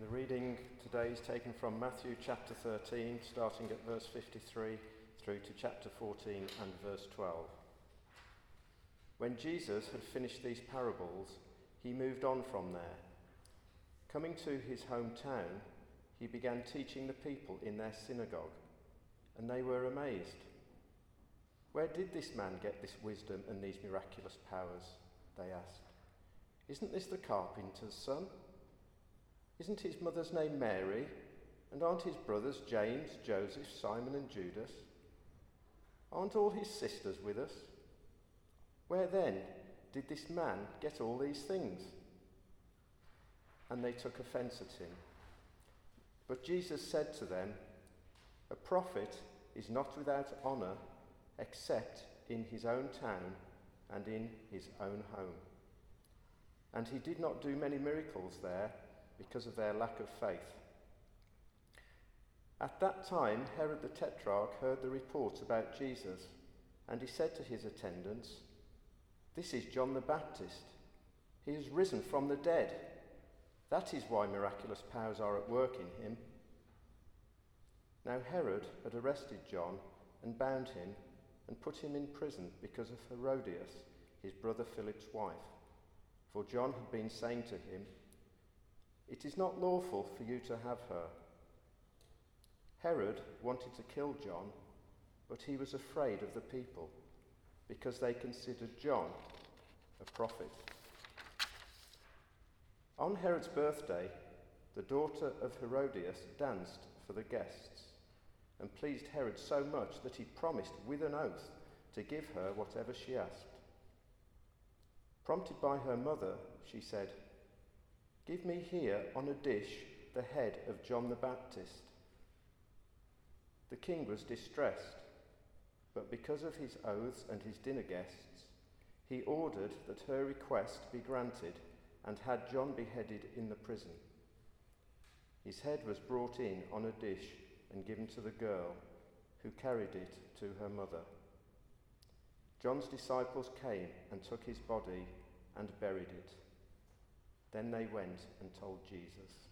The reading today is taken from Matthew chapter 13, starting at verse 53 through to chapter 14 and verse 12. When Jesus had finished these parables, he moved on from there. Coming to his hometown, he began teaching the people in their synagogue, and they were amazed. Where did this man get this wisdom and these miraculous powers? They asked. Isn't this the carpenter's son? Isn't his mother's name Mary? And aren't his brothers James, Joseph, Simon, and Judas? Aren't all his sisters with us? Where then did this man get all these things? And they took offense at him. But Jesus said to them, A prophet is not without honour except in his own town and in his own home. And he did not do many miracles there because of their lack of faith. At that time, Herod the Tetrarch heard the report about Jesus, and he said to his attendants, This is John the Baptist. He has risen from the dead. That is why miraculous powers are at work in him. Now Herod had arrested John and bound him and put him in prison because of Herodias, his brother Philip's wife. For John had been saying to him, It is not lawful for you to have her. Herod wanted to kill John, but he was afraid of the people because they considered John a prophet. On Herod's birthday, the daughter of Herodias danced for the guests and pleased Herod so much that he promised with an oath to give her whatever she asked. Prompted by her mother, she said, Give me here on a dish the head of John the Baptist. The king was distressed, but because of his oaths and his dinner guests, he ordered that her request be granted and had John beheaded in the prison. His head was brought in on a dish and given to the girl, who carried it to her mother. John's disciples came and took his body and buried it. Then they went and told Jesus.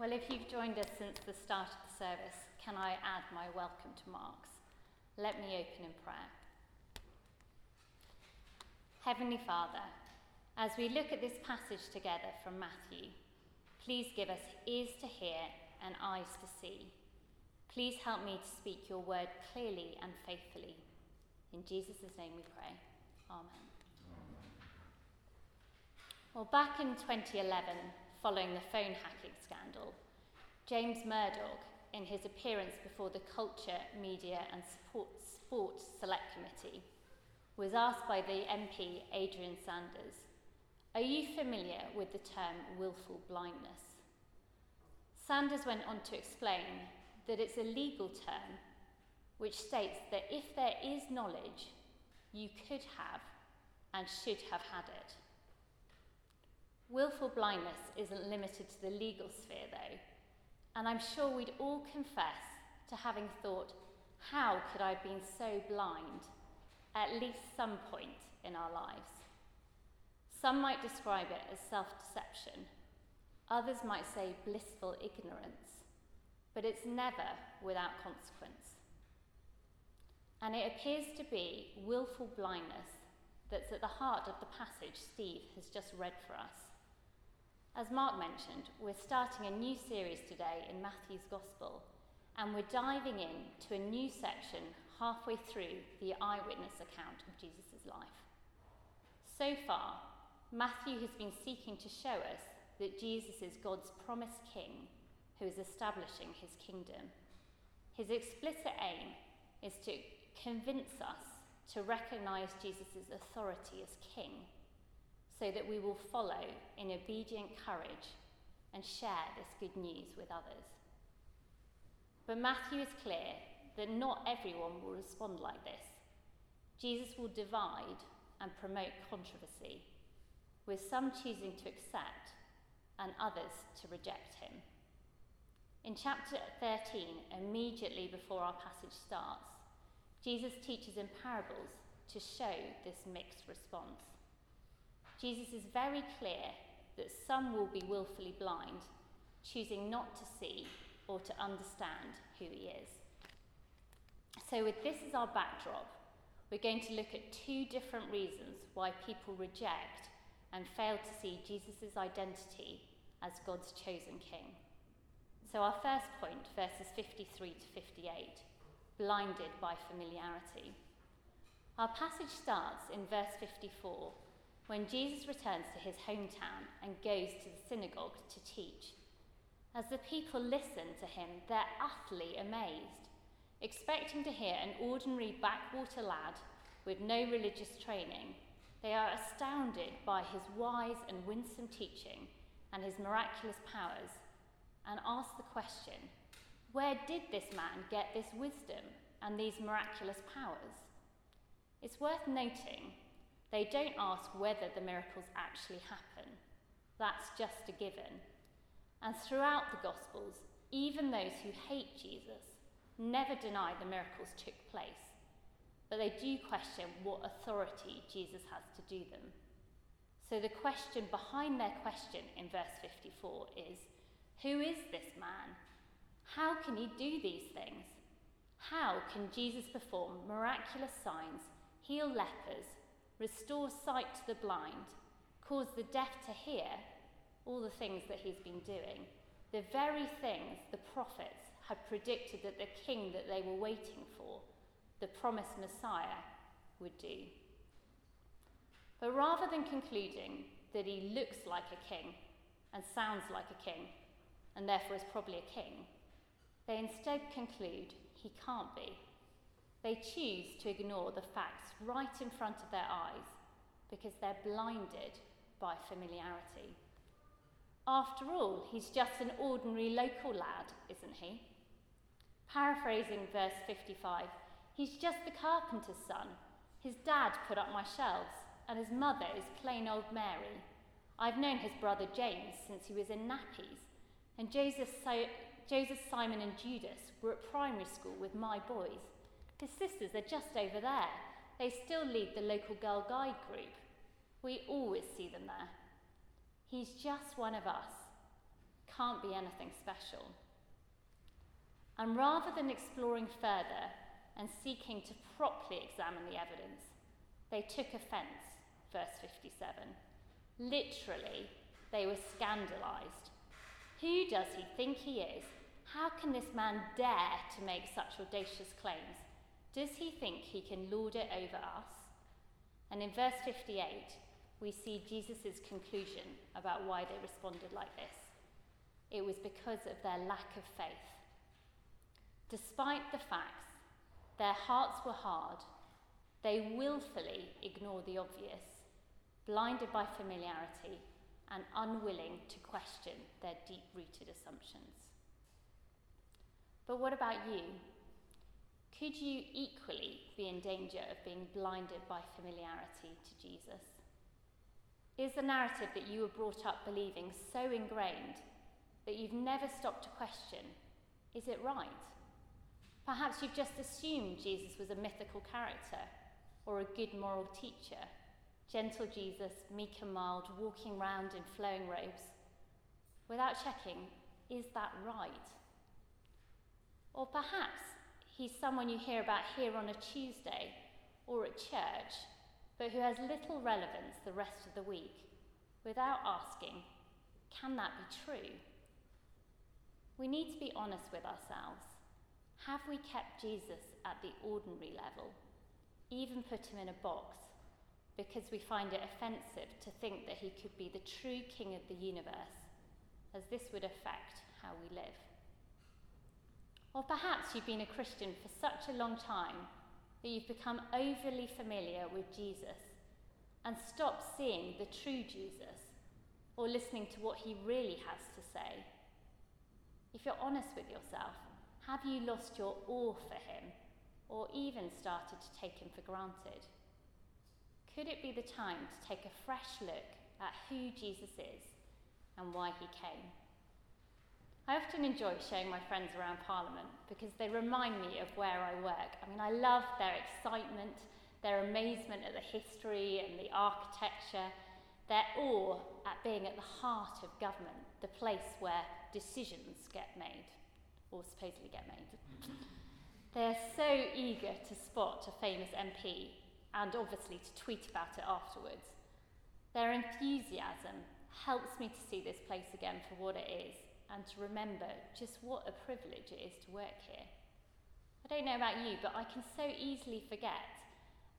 Well, if you've joined us since the start of the service, can I add my welcome to Mark's? Let me open in prayer. Heavenly Father, as we look at this passage together from Matthew, please give us ears to hear and eyes to see. Please help me to speak your word clearly and faithfully. In Jesus' name we pray. Amen. Well, back in 2011, following the phone hacking scandal, James Murdoch, in his appearance before the Culture, Media and Sport Select Committee, was asked by the MP Adrian Sanders, Are you familiar with the term willful blindness? Sanders went on to explain that it's a legal term which states that if there is knowledge, you could have and should have had it. Willful blindness isn't limited to the legal sphere, though, and I'm sure we'd all confess to having thought, how could I have been so blind at least some point in our lives? Some might describe it as self deception, others might say blissful ignorance, but it's never without consequence. And it appears to be willful blindness that's at the heart of the passage Steve has just read for us. As Mark mentioned, we're starting a new series today in Matthew's Gospel, and we're diving in to a new section halfway through the eyewitness account of Jesus' life. So far, Matthew has been seeking to show us that Jesus is God's promised king who is establishing his kingdom. His explicit aim is to convince us to recognize Jesus' authority as king so that we will follow in obedient courage and share this good news with others. But Matthew is clear that not everyone will respond like this. Jesus will divide and promote controversy, with some choosing to accept and others to reject him. In chapter 13, immediately before our passage starts, Jesus teaches in parables to show this mixed response. Jesus is very clear that some will be willfully blind, choosing not to see or to understand who he is. So, with this as our backdrop, we're going to look at two different reasons why people reject and fail to see Jesus' identity as God's chosen king. So, our first point, verses 53 to 58, blinded by familiarity. Our passage starts in verse 54 when Jesus returns to his hometown and goes to the synagogue to teach. As the people listen to him, they're utterly amazed expecting to hear an ordinary backwater lad with no religious training, they are astounded by his wise and winsome teaching and his miraculous powers, and ask the question where did this man get this wisdom and these miraculous powers? It's worth noting they don't ask whether the miracles actually happen. That's just a given. And throughout the Gospels, even those who hate Jesus never deny the miracles took place, but they do question what authority Jesus has to do them. So the question behind their question in verse 54 is Who is this man? How can he do these things? How can Jesus perform miraculous signs, heal lepers, restore sight to the blind, cause the deaf to hear, all the things that he's been doing? The very things the prophets had predicted that the king that they were waiting for, the promised Messiah, would do. But rather than concluding that he looks like a king and sounds like a king, and therefore is probably a king, they instead conclude he can't be. They choose to ignore the facts right in front of their eyes because they're blinded by familiarity. After all, he's just an ordinary local lad, isn't he? Paraphrasing verse 55, he's just the carpenter's son. His dad put up my shelves, and his mother is plain old Mary. I've known his brother James since he was in nappies, and Joseph, Joseph, Simon, and Judas were at primary school with my boys. His sisters are just over there. They still lead the local girl guide group. We always see them there. He's just one of us. Can't be anything special. And rather than exploring further and seeking to properly examine the evidence, they took offence, verse 57. Literally, they were scandalised. Who does he think he is? How can this man dare to make such audacious claims? Does he think he can lord it over us? And in verse 58, we see Jesus' conclusion about why they responded like this. It was because of their lack of faith. Despite the facts, their hearts were hard. They willfully ignore the obvious, blinded by familiarity and unwilling to question their deep rooted assumptions. But what about you? Could you equally be in danger of being blinded by familiarity to Jesus? Is the narrative that you were brought up believing so ingrained that you've never stopped to question is it right? Perhaps you've just assumed Jesus was a mythical character or a good moral teacher. Gentle Jesus, meek and mild, walking round in flowing robes. Without checking, is that right? Or perhaps he's someone you hear about here on a Tuesday or at church, but who has little relevance the rest of the week, without asking, can that be true? We need to be honest with ourselves. Have we kept Jesus at the ordinary level, even put him in a box, because we find it offensive to think that he could be the true king of the universe, as this would affect how we live? Or perhaps you've been a Christian for such a long time that you've become overly familiar with Jesus and stopped seeing the true Jesus or listening to what he really has to say. If you're honest with yourself, have you lost your awe for him or even started to take him for granted? Could it be the time to take a fresh look at who Jesus is and why he came? I often enjoy showing my friends around Parliament because they remind me of where I work. I mean, I love their excitement, their amazement at the history and the architecture, their awe at being at the heart of government, the place where decisions get made, or supposedly get made. They are so eager to spot a famous MP and obviously to tweet about it afterwards. Their enthusiasm helps me to see this place again for what it is and to remember just what a privilege it is to work here. I don't know about you, but I can so easily forget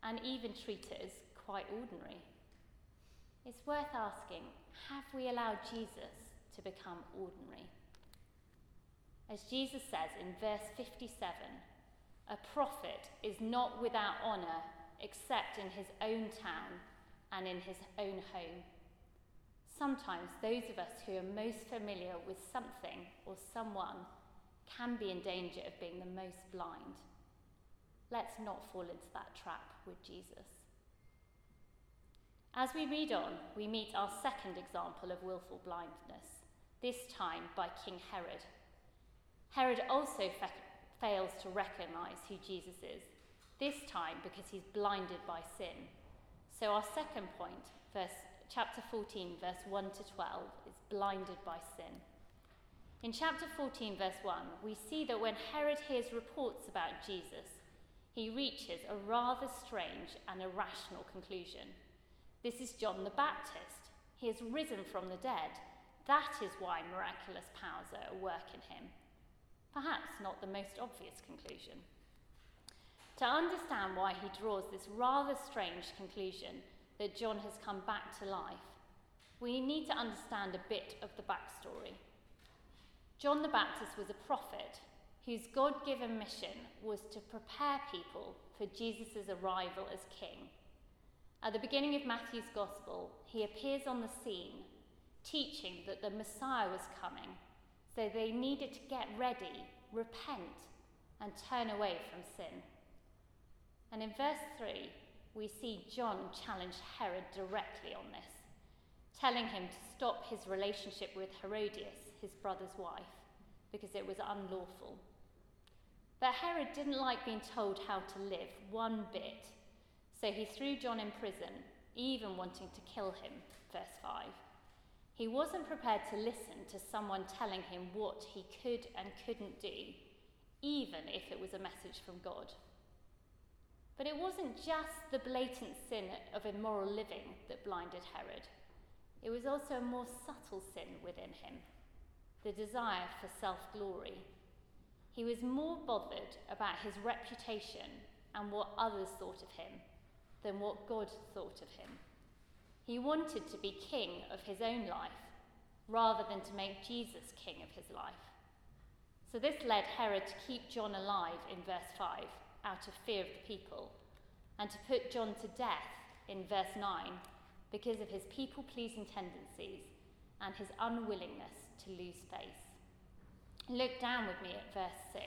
and even treat it as quite ordinary. It's worth asking have we allowed Jesus to become ordinary? As Jesus says in verse 57, a prophet is not without honour except in his own town and in his own home sometimes those of us who are most familiar with something or someone can be in danger of being the most blind. Let's not fall into that trap with Jesus. As we read on, we meet our second example of willful blindness, this time by King Herod. Herod also fa- fails to recognize who Jesus is, this time because he's blinded by sin. So, our second point, verse chapter 14, verse 1 to 12, is blinded by sin. In chapter 14, verse 1, we see that when Herod hears reports about Jesus, he reaches a rather strange and irrational conclusion. This is John the Baptist. He has risen from the dead. That is why miraculous powers are at work in him. Perhaps not the most obvious conclusion. To understand why he draws this rather strange conclusion, that John has come back to life, we need to understand a bit of the backstory. John the Baptist was a prophet whose God given mission was to prepare people for Jesus' arrival as king. At the beginning of Matthew's Gospel, he appears on the scene teaching that the Messiah was coming, so they needed to get ready, repent, and turn away from sin. And in verse 3, we see John challenge Herod directly on this, telling him to stop his relationship with Herodias, his brother's wife, because it was unlawful. But Herod didn't like being told how to live one bit, so he threw John in prison, even wanting to kill him. Verse 5. He wasn't prepared to listen to someone telling him what he could and couldn't do, even if it was a message from God. But it wasn't just the blatant sin of immoral living that blinded Herod, it was also a more subtle sin within him the desire for self glory. He was more bothered about his reputation and what others thought of him than what God thought of him. He wanted to be king of his own life rather than to make Jesus king of his life. So this led Herod to keep John alive in verse 5 out of fear of the people, and to put John to death in verse 9 because of his people pleasing tendencies and his unwillingness to lose face. Look down with me at verse 6.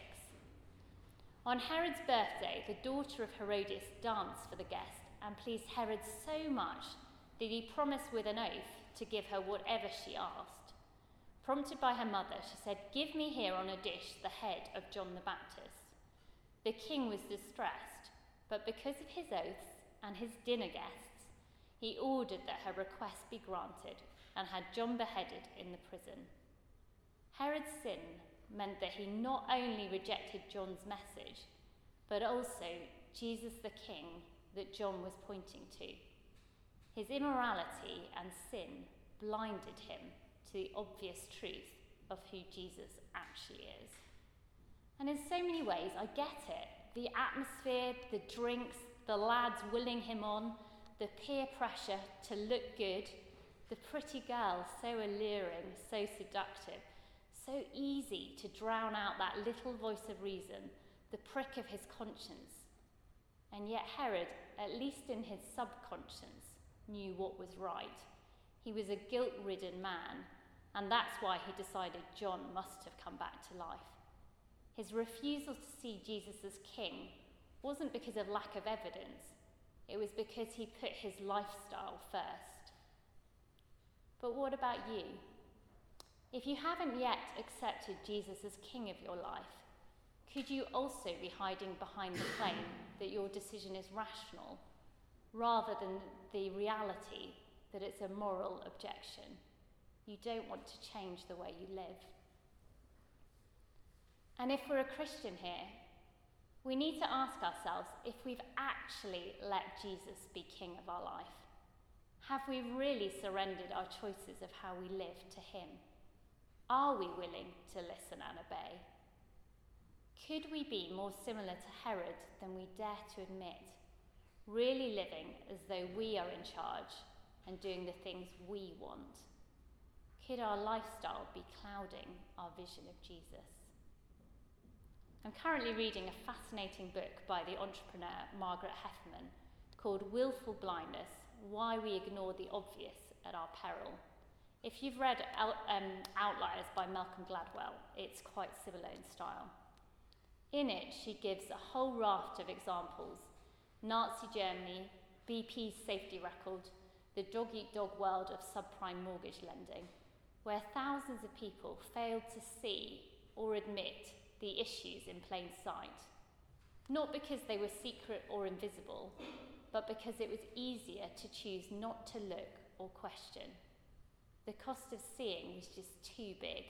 On Herod's birthday, the daughter of Herodias danced for the guest and pleased Herod so much that he promised with an oath to give her whatever she asked. Prompted by her mother, she said, Give me here on a dish the head of John the Baptist. The king was distressed, but because of his oaths and his dinner guests, he ordered that her request be granted and had John beheaded in the prison. Herod's sin meant that he not only rejected John's message, but also Jesus the King that John was pointing to. His immorality and sin blinded him to the obvious truth of who Jesus actually is. And in so many ways, I get it. The atmosphere, the drinks, the lads willing him on, the peer pressure to look good, the pretty girl so alluring, so seductive, so easy to drown out that little voice of reason, the prick of his conscience. And yet, Herod, at least in his subconscious, knew what was right. He was a guilt ridden man, and that's why he decided John must have come back to life. His refusal to see Jesus as king wasn't because of lack of evidence, it was because he put his lifestyle first. But what about you? If you haven't yet accepted Jesus as King of your life, could you also be hiding behind the claim that your decision is rational rather than the reality that it's a moral objection? You don't want to change the way you live. And if we're a Christian here, we need to ask ourselves if we've actually let Jesus be King of our life. Have we really surrendered our choices of how we live to Him? Are we willing to listen and obey? Could we be more similar to Herod than we dare to admit, really living as though we are in charge and doing the things we want? Could our lifestyle be clouding our vision of Jesus? I'm currently reading a fascinating book by the entrepreneur Margaret Heffernan called Willful Blindness Why We Ignore the Obvious at Our Peril. If you've read Out, um, Outliers by Malcolm Gladwell, it's quite similar in style. In it, she gives a whole raft of examples Nazi Germany, BP's safety record, the dog eat dog world of subprime mortgage lending, where thousands of people failed to see or admit the issues in plain sight. Not because they were secret or invisible, but because it was easier to choose not to look or question. The cost of seeing was just too big.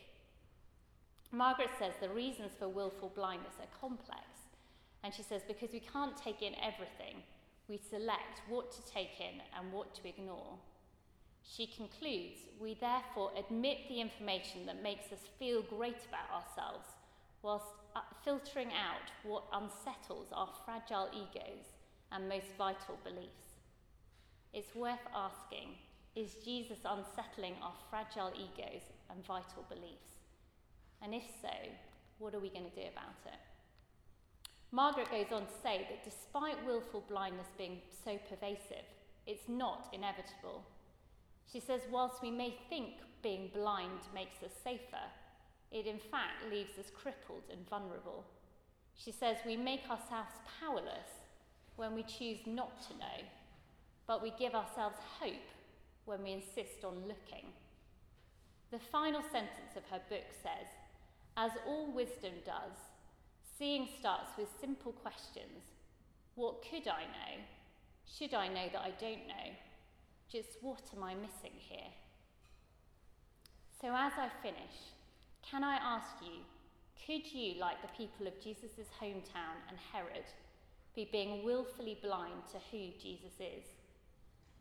Margaret says the reasons for willful blindness are complex, and she says because we can't take in everything, we select what to take in and what to ignore. She concludes we therefore admit the information that makes us feel great about ourselves, whilst uh, filtering out what unsettles our fragile egos and most vital beliefs. It's worth asking is Jesus unsettling our fragile egos and vital beliefs? And if so, what are we going to do about it? Margaret goes on to say that despite willful blindness being so pervasive, it's not inevitable. She says, whilst we may think being blind makes us safer, it in fact leaves us crippled and vulnerable. She says, we make ourselves powerless when we choose not to know, but we give ourselves hope when we insist on looking. The final sentence of her book says, As all wisdom does, seeing starts with simple questions What could I know? Should I know that I don't know? Just what am I missing here? So, as I finish, can I ask you, could you, like the people of Jesus' hometown and Herod, be being willfully blind to who Jesus is?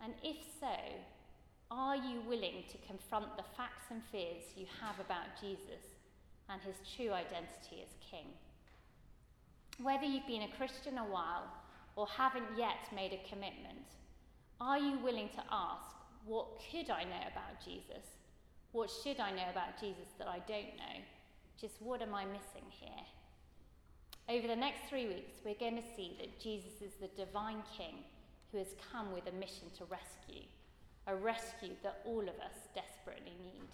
And if so, are you willing to confront the facts and fears you have about Jesus and his true identity as King? Whether you've been a Christian a while or haven't yet made a commitment, are you willing to ask, What could I know about Jesus? What should I know about Jesus that I don't know? Just what am I missing here? Over the next three weeks, we're going to see that Jesus is the divine King who has come with a mission to rescue a rescue that all of us desperately need.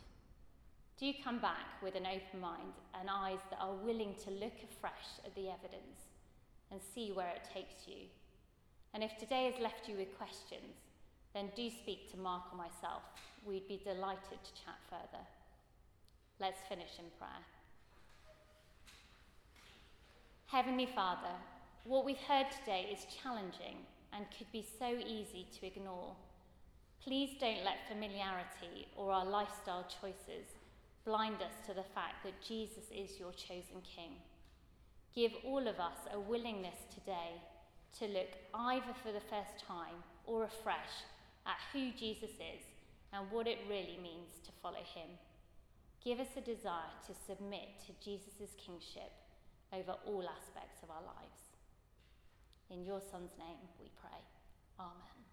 Do come back with an open mind and eyes that are willing to look afresh at the evidence and see where it takes you. And if today has left you with questions, then do speak to Mark or myself. We'd be delighted to chat further. Let's finish in prayer. Heavenly Father, what we've heard today is challenging and could be so easy to ignore. Please don't let familiarity or our lifestyle choices blind us to the fact that Jesus is your chosen King. Give all of us a willingness today to look either for the first time or afresh at who Jesus is and what it really means to follow him. Give us a desire to submit to Jesus' kingship over all aspects of our lives. In your Son's name we pray. Amen.